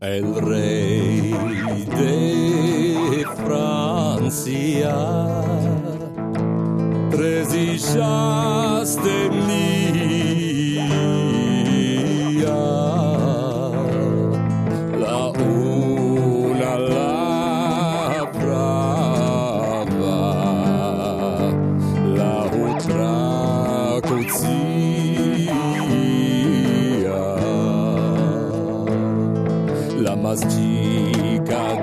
El rey de Francia, 36 de mii cozia la más chica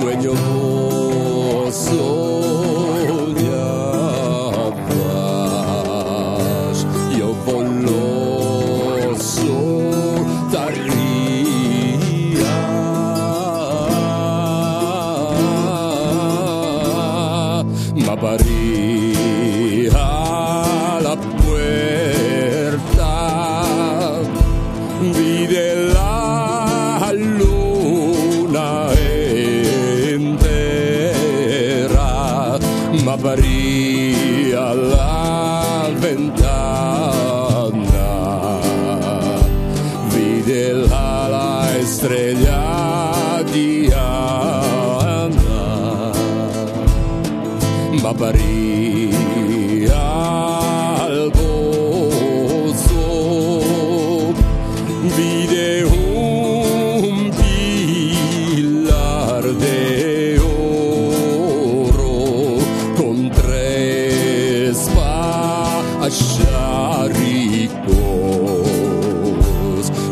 sueño soñabas. Yo voloso daría ma parí a la Maria la ventana. Vide la estrella di Ana, Maria ασιαρικός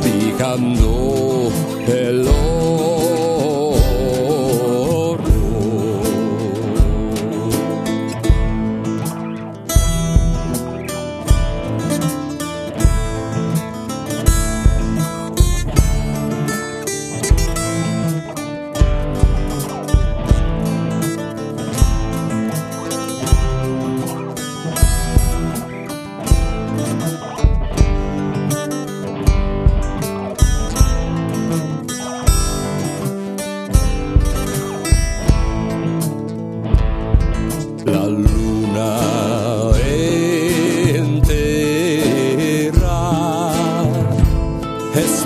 πηχανό πελό.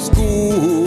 school